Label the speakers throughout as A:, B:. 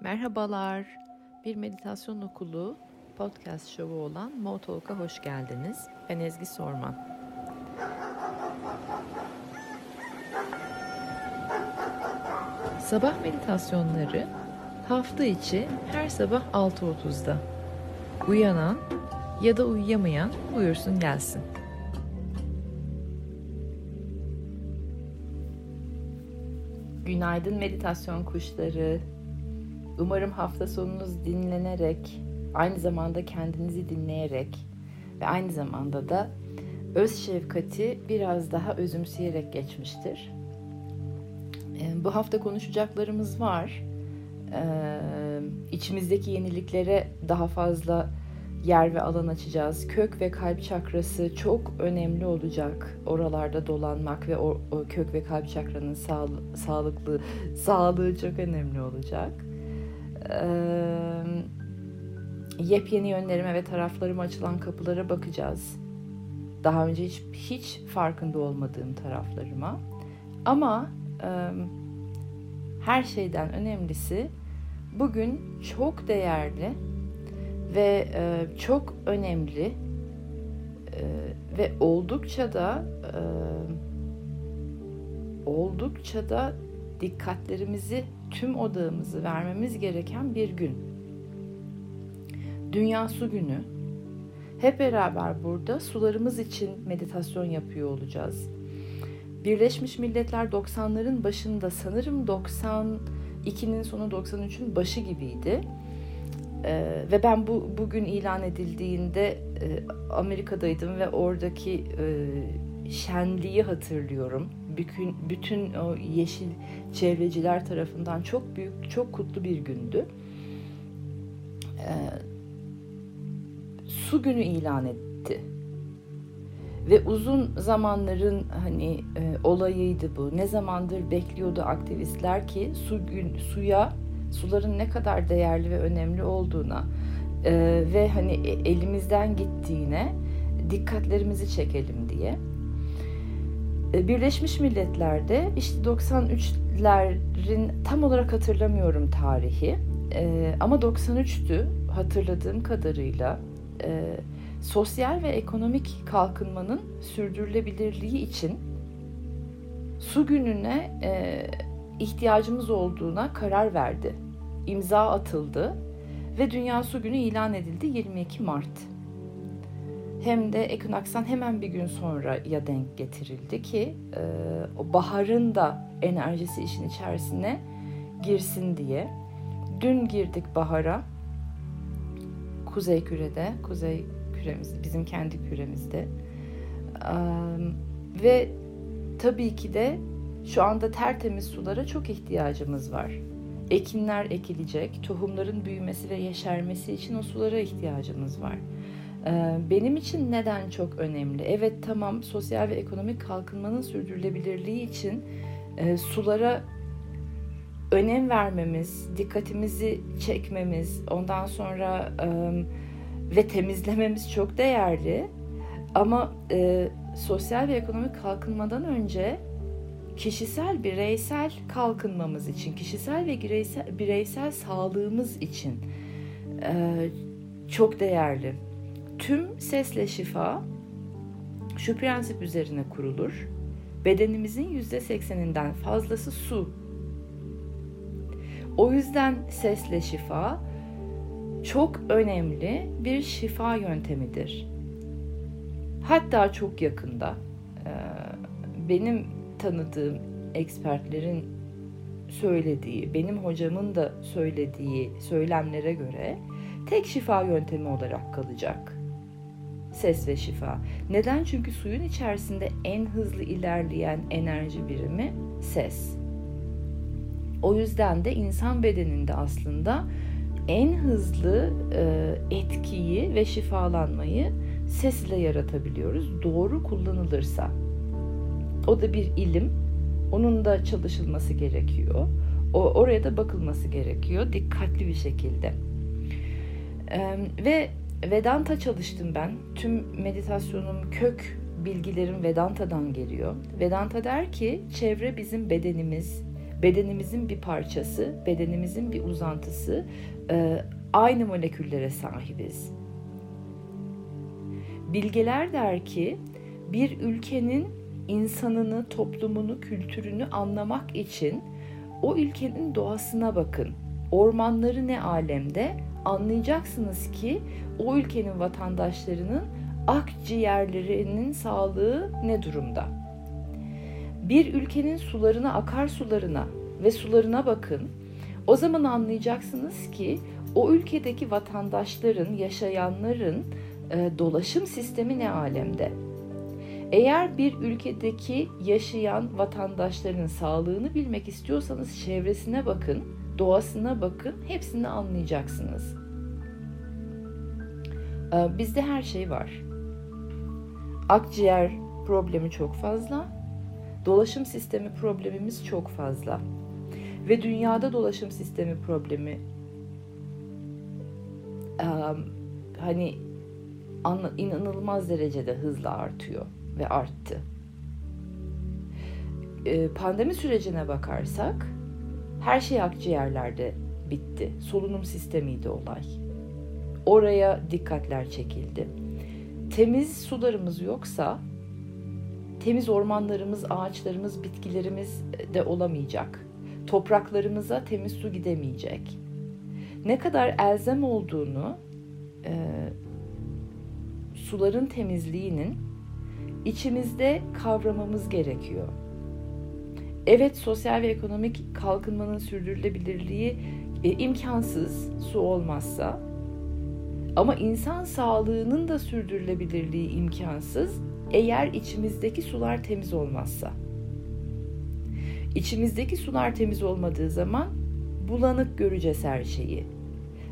A: Merhabalar. Bir meditasyon okulu podcast şovu olan Motalk'a hoş geldiniz. Ben Ezgi Sorman. Sabah meditasyonları hafta içi her sabah 6.30'da. Uyanan ya da uyuyamayan buyursun gelsin. Günaydın meditasyon kuşları. Umarım hafta sonunuz dinlenerek, aynı zamanda kendinizi dinleyerek ve aynı zamanda da öz şefkati biraz daha özümseyerek geçmiştir. Ee, bu hafta konuşacaklarımız var. Ee, içimizdeki yeniliklere daha fazla yer ve alan açacağız. Kök ve kalp çakrası çok önemli olacak. Oralarda dolanmak ve o, o kök ve kalp çakranın sağ, sağlıklı sağlığı çok önemli olacak. Yepyeni yönlerime ve taraflarıma açılan kapılara bakacağız. Daha önce hiç hiç farkında olmadığım taraflarıma. Ama e, her şeyden önemlisi bugün çok değerli ve e, çok önemli e, ve oldukça da e, oldukça da dikkatlerimizi tüm odağımızı vermemiz gereken bir gün. Dünya Su Günü. Hep beraber burada sularımız için meditasyon yapıyor olacağız. Birleşmiş Milletler 90'ların başında sanırım 92'nin sonu 93'ün başı gibiydi ee, ve ben bu bugün ilan edildiğinde e, Amerika'daydım ve oradaki e, şenliği hatırlıyorum. Bütün bütün o yeşil çevreciler tarafından çok büyük, çok kutlu bir gündü. Ee, su günü ilan etti. Ve uzun zamanların hani e, olayıydı bu. Ne zamandır bekliyordu aktivistler ki su gün suya suların ne kadar değerli ve önemli olduğuna e, ve hani e, elimizden gittiğine dikkatlerimizi çekelim diye. E, Birleşmiş Milletler'de işte 93'lerin tam olarak hatırlamıyorum tarihi e, ama 93'tü hatırladığım kadarıyla e, sosyal ve ekonomik kalkınmanın sürdürülebilirliği için su gününe ihtiyacımız olduğuna karar verdi. İmza atıldı ve Dünya Su Günü ilan edildi 22 Mart. Hem de Ekinaks'tan hemen bir gün sonra ya denk getirildi ki e, o baharın da enerjisi işin içerisine girsin diye. Dün girdik bahara. Kuzey kürede, kuzey küremizde, bizim kendi küremizde. E, ve tabii ki de şu anda tertemiz sulara çok ihtiyacımız var. Ekinler ekilecek, tohumların büyümesi ve yeşermesi için o sulara ihtiyacımız var. Ee, benim için neden çok önemli? Evet tamam sosyal ve ekonomik kalkınmanın sürdürülebilirliği için e, sulara önem vermemiz, dikkatimizi çekmemiz, ondan sonra ve temizlememiz çok değerli. Ama e, sosyal ve ekonomik kalkınmadan önce kişisel bireysel kalkınmamız için, kişisel ve bireysel, bireysel sağlığımız için e, çok değerli. Tüm sesle şifa şu prensip üzerine kurulur. Bedenimizin yüzde sekseninden fazlası su. O yüzden sesle şifa çok önemli bir şifa yöntemidir. Hatta çok yakında benim tanıdığım ekspertlerin söylediği, benim hocamın da söylediği söylemlere göre tek şifa yöntemi olarak kalacak. Ses ve şifa. Neden? Çünkü suyun içerisinde en hızlı ilerleyen enerji birimi ses. O yüzden de insan bedeninde aslında en hızlı e, etkiyi ve şifalanmayı ses ile yaratabiliyoruz. Doğru kullanılırsa. O da bir ilim. Onun da çalışılması gerekiyor. O oraya da bakılması gerekiyor dikkatli bir şekilde. Ee, ve Vedanta çalıştım ben. Tüm meditasyonum kök bilgilerim Vedanta'dan geliyor. Vedanta der ki çevre bizim bedenimiz, bedenimizin bir parçası, bedenimizin bir uzantısı, e, aynı moleküllere sahibiz. Bilgeler der ki bir ülkenin insanını, toplumunu, kültürünü anlamak için o ülkenin doğasına bakın. Ormanları ne alemde anlayacaksınız ki o ülkenin vatandaşlarının akciğerlerinin sağlığı ne durumda? Bir ülkenin sularına, akarsularına ve sularına bakın. O zaman anlayacaksınız ki o ülkedeki vatandaşların, yaşayanların e, dolaşım sistemi ne alemde? Eğer bir ülkedeki yaşayan vatandaşların sağlığını bilmek istiyorsanız çevresine bakın, doğasına bakın, hepsini anlayacaksınız. E, bizde her şey var. Akciğer problemi çok fazla. Dolaşım sistemi problemimiz çok fazla. Ve dünyada dolaşım sistemi problemi hani inanılmaz derecede hızla artıyor ve arttı. Pandemi sürecine bakarsak her şey akciğerlerde bitti. Solunum sistemiydi olay. Oraya dikkatler çekildi. Temiz sularımız yoksa temiz ormanlarımız, ağaçlarımız, bitkilerimiz de olamayacak. Topraklarımıza temiz su gidemeyecek. Ne kadar elzem olduğunu e, suların temizliğinin içimizde kavramamız gerekiyor. Evet sosyal ve ekonomik kalkınmanın sürdürülebilirliği e, imkansız su olmazsa ama insan sağlığının da sürdürülebilirliği imkansız eğer içimizdeki sular temiz olmazsa. İçimizdeki sular temiz olmadığı zaman bulanık göreceğiz her şeyi.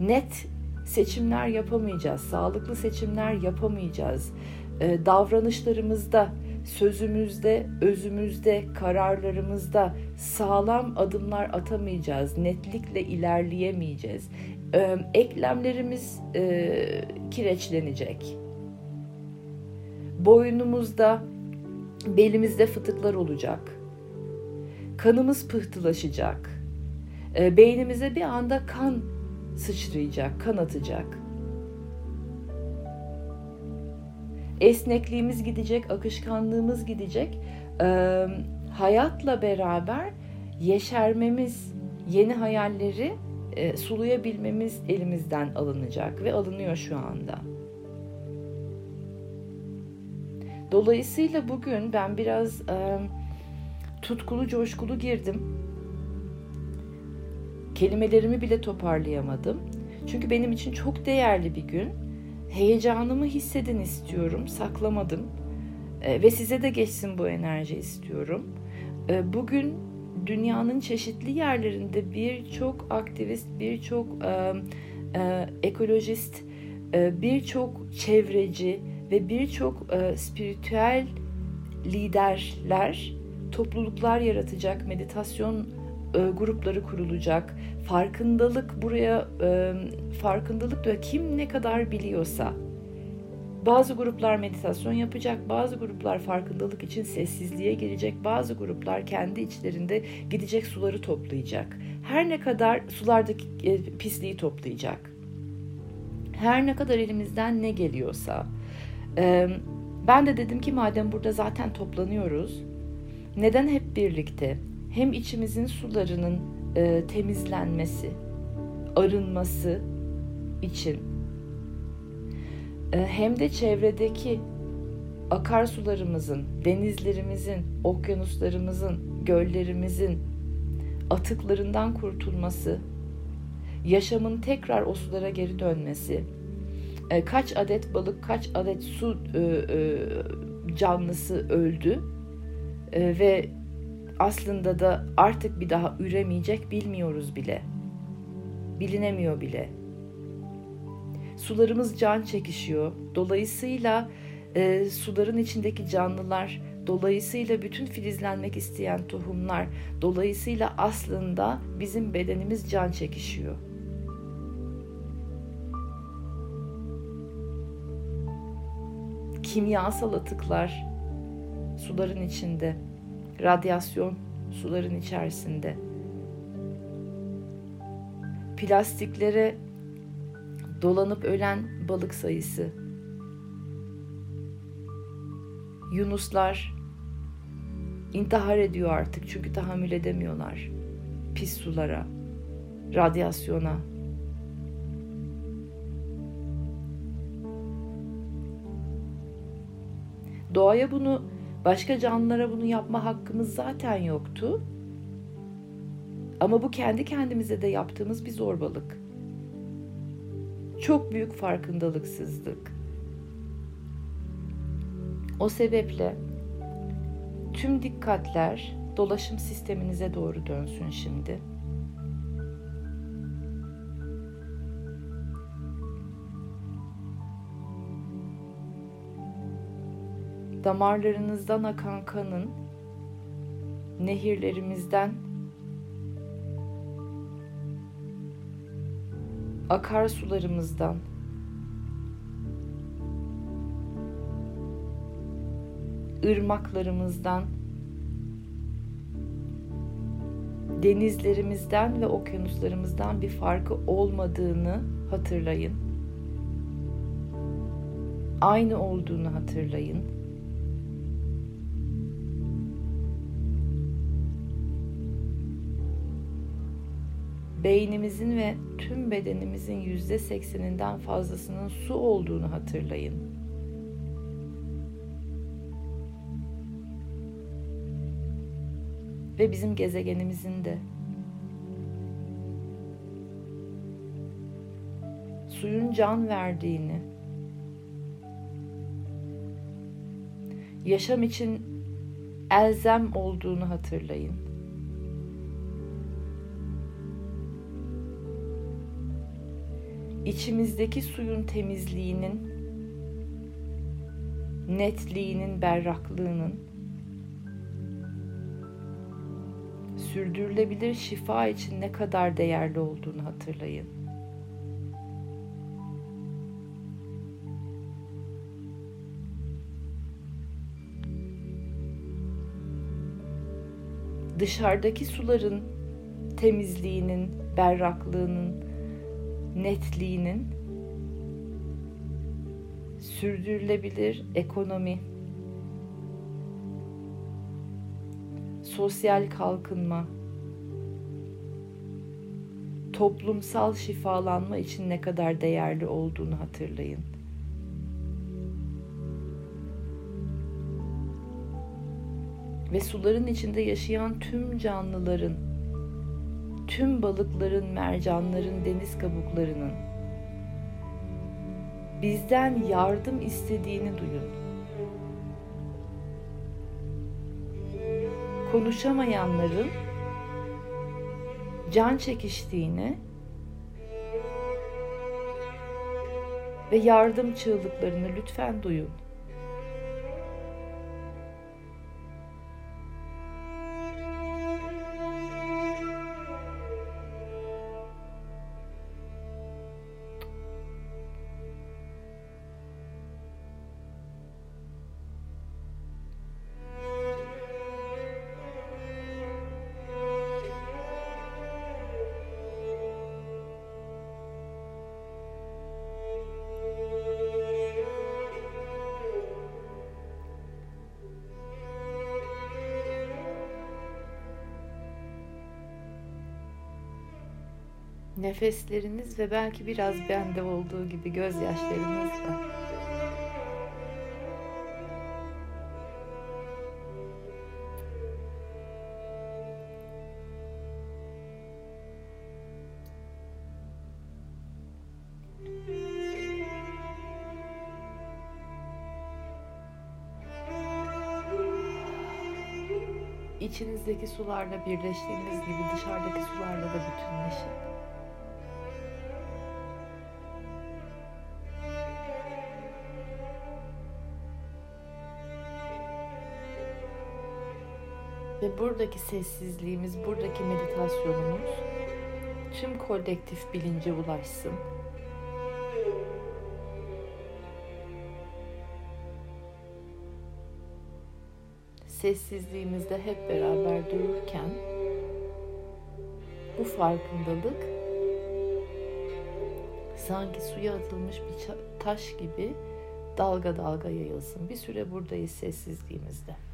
A: Net seçimler yapamayacağız, sağlıklı seçimler yapamayacağız. Ee, davranışlarımızda, sözümüzde, özümüzde, kararlarımızda sağlam adımlar atamayacağız, netlikle ilerleyemeyeceğiz. Ee, eklemlerimiz e, kireçlenecek. Boynumuzda, belimizde fıtıklar olacak. Kanımız pıhtılaşacak. Ee, beynimize bir anda kan sıçrayacak, kan atacak. Esnekliğimiz gidecek, akışkanlığımız gidecek. Ee, hayatla beraber yeşermemiz, yeni hayalleri e, suluyabilmemiz elimizden alınacak ve alınıyor şu anda. Dolayısıyla bugün ben biraz e, tutkulu, coşkulu girdim. Kelimelerimi bile toparlayamadım. Çünkü benim için çok değerli bir gün. Heyecanımı hissedin istiyorum, saklamadım. E, ve size de geçsin bu enerji istiyorum. E, bugün dünyanın çeşitli yerlerinde birçok aktivist, birçok e, e, ekolojist, e, birçok çevreci ve birçok e, spiritüel liderler topluluklar yaratacak, meditasyon e, grupları kurulacak, farkındalık buraya e, farkındalık da kim ne kadar biliyorsa bazı gruplar meditasyon yapacak, bazı gruplar farkındalık için sessizliğe girecek, bazı gruplar kendi içlerinde gidecek suları toplayacak. Her ne kadar sulardaki e, pisliği toplayacak. Her ne kadar elimizden ne geliyorsa. E, ben de dedim ki madem burada zaten toplanıyoruz, neden hep birlikte hem içimizin sularının e, temizlenmesi, arınması için. E, hem de çevredeki akarsularımızın, denizlerimizin, okyanuslarımızın, göllerimizin atıklarından kurtulması, yaşamın tekrar o sulara geri dönmesi, e, kaç adet balık, kaç adet su e, canlısı öldü ve aslında da artık bir daha üremeyecek bilmiyoruz bile. Bilinemiyor bile. Sularımız can çekişiyor. Dolayısıyla e, suların içindeki canlılar, dolayısıyla bütün filizlenmek isteyen tohumlar, dolayısıyla aslında bizim bedenimiz can çekişiyor. Kimyasal atıklar suların içinde, radyasyon suların içerisinde plastiklere dolanıp ölen balık sayısı, yunuslar intihar ediyor artık çünkü tahammül edemiyorlar pis sulara, radyasyona. Doğaya bunu, başka canlılara bunu yapma hakkımız zaten yoktu. Ama bu kendi kendimize de yaptığımız bir zorbalık. Çok büyük farkındalıksızlık. O sebeple tüm dikkatler dolaşım sisteminize doğru dönsün şimdi. Damarlarınızdan akan kanın nehirlerimizden akarsularımızdan ırmaklarımızdan denizlerimizden ve okyanuslarımızdan bir farkı olmadığını hatırlayın. Aynı olduğunu hatırlayın. Beynimizin ve tüm bedenimizin yüzde sekseninden fazlasının su olduğunu hatırlayın. ve bizim gezegenimizin de suyun can verdiğini, yaşam için elzem olduğunu hatırlayın. İçimizdeki suyun temizliğinin, netliğinin, berraklığının sürdürülebilir şifa için ne kadar değerli olduğunu hatırlayın. Dışarıdaki suların temizliğinin, berraklığının, netliğinin sürdürülebilir ekonomi sosyal kalkınma, toplumsal şifalanma için ne kadar değerli olduğunu hatırlayın. Ve suların içinde yaşayan tüm canlıların, tüm balıkların, mercanların, deniz kabuklarının bizden yardım istediğini duyun. konuşamayanların can çekiştiğini ve yardım çığlıklarını lütfen duyun. Nefesleriniz ve belki biraz bende olduğu gibi gözyaşlarınız var. İçinizdeki sularla birleştiğiniz gibi dışarıdaki sularla da bütünleşin. Buradaki sessizliğimiz, buradaki meditasyonumuz tüm kolektif bilince ulaşsın. Sessizliğimizde hep beraber dururken bu farkındalık
B: sanki suya atılmış bir taş gibi dalga dalga yayılsın. Bir süre buradayız sessizliğimizde.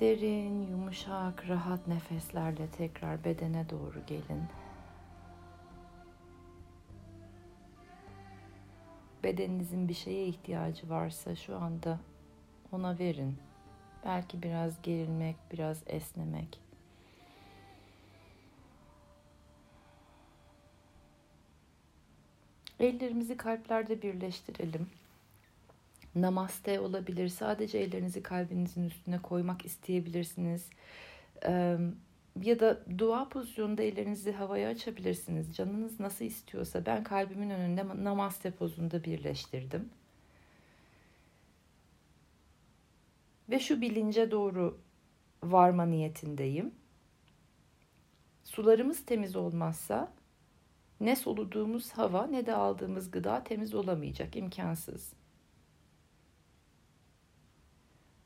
A: Derin, yumuşak, rahat nefeslerle tekrar bedene doğru gelin. Bedeninizin bir şeye ihtiyacı varsa şu anda ona verin. Belki biraz gerilmek, biraz esnemek. Ellerimizi kalplerde birleştirelim. Namaste olabilir. Sadece ellerinizi kalbinizin üstüne koymak isteyebilirsiniz. ya da dua pozisyonunda ellerinizi havaya açabilirsiniz. Canınız nasıl istiyorsa ben kalbimin önünde namaste pozunda birleştirdim. Ve şu bilince doğru varma niyetindeyim. Sularımız temiz olmazsa ne soluduğumuz hava ne de aldığımız gıda temiz olamayacak, imkansız.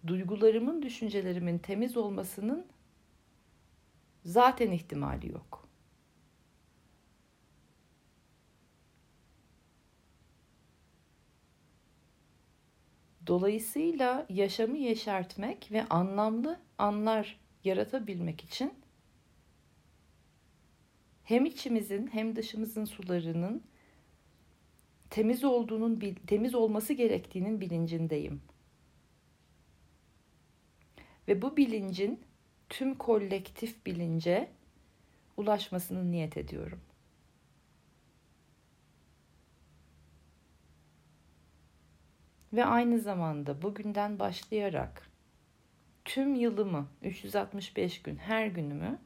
A: Duygularımın, düşüncelerimin temiz olmasının zaten ihtimali yok. Dolayısıyla yaşamı yeşertmek ve anlamlı anlar yaratabilmek için hem içimizin hem dışımızın sularının temiz olduğunun temiz olması gerektiğinin bilincindeyim. Ve bu bilincin tüm kolektif bilince ulaşmasını niyet ediyorum. Ve aynı zamanda bugünden başlayarak tüm yılımı 365 gün her günümü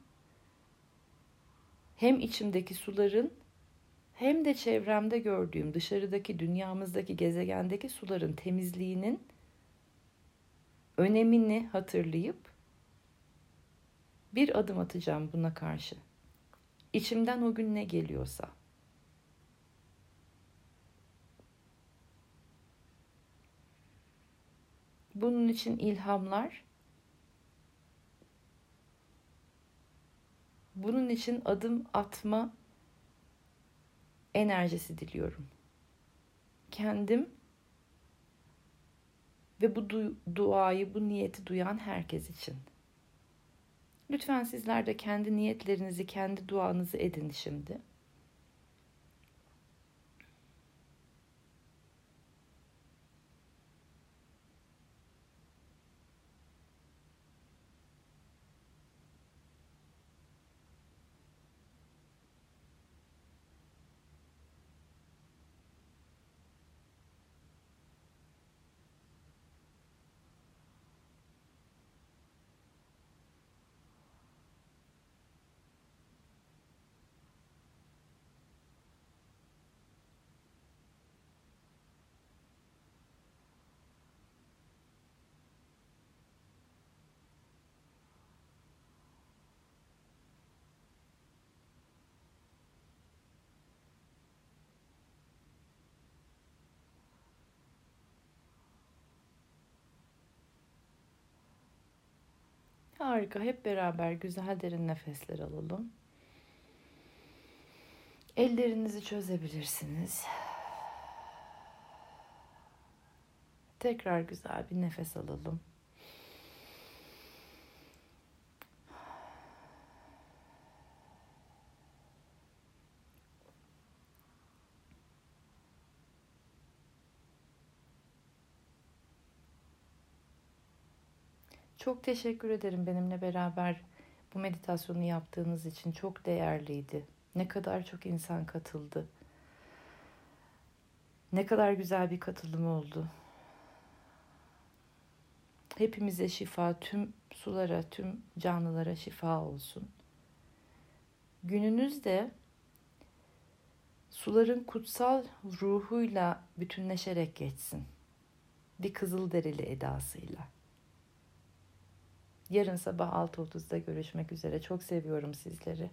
A: hem içimdeki suların hem de çevremde gördüğüm dışarıdaki dünyamızdaki gezegendeki suların temizliğinin önemini hatırlayıp bir adım atacağım buna karşı. İçimden o gün ne geliyorsa. Bunun için ilhamlar Bunun için adım atma enerjisi diliyorum. Kendim ve bu du- duayı, bu niyeti duyan herkes için. Lütfen sizler de kendi niyetlerinizi, kendi duanızı edin şimdi. Harika. Hep beraber güzel derin nefesler alalım. Ellerinizi çözebilirsiniz. Tekrar güzel bir nefes alalım. Çok teşekkür ederim benimle beraber bu meditasyonu yaptığınız için. Çok değerliydi. Ne kadar çok insan katıldı. Ne kadar güzel bir katılım oldu. Hepimize şifa, tüm sulara, tüm canlılara şifa olsun. Gününüzde suların kutsal ruhuyla bütünleşerek geçsin. Bir kızıl derili edasıyla. Yarın sabah 6.30'da görüşmek üzere. Çok seviyorum sizleri.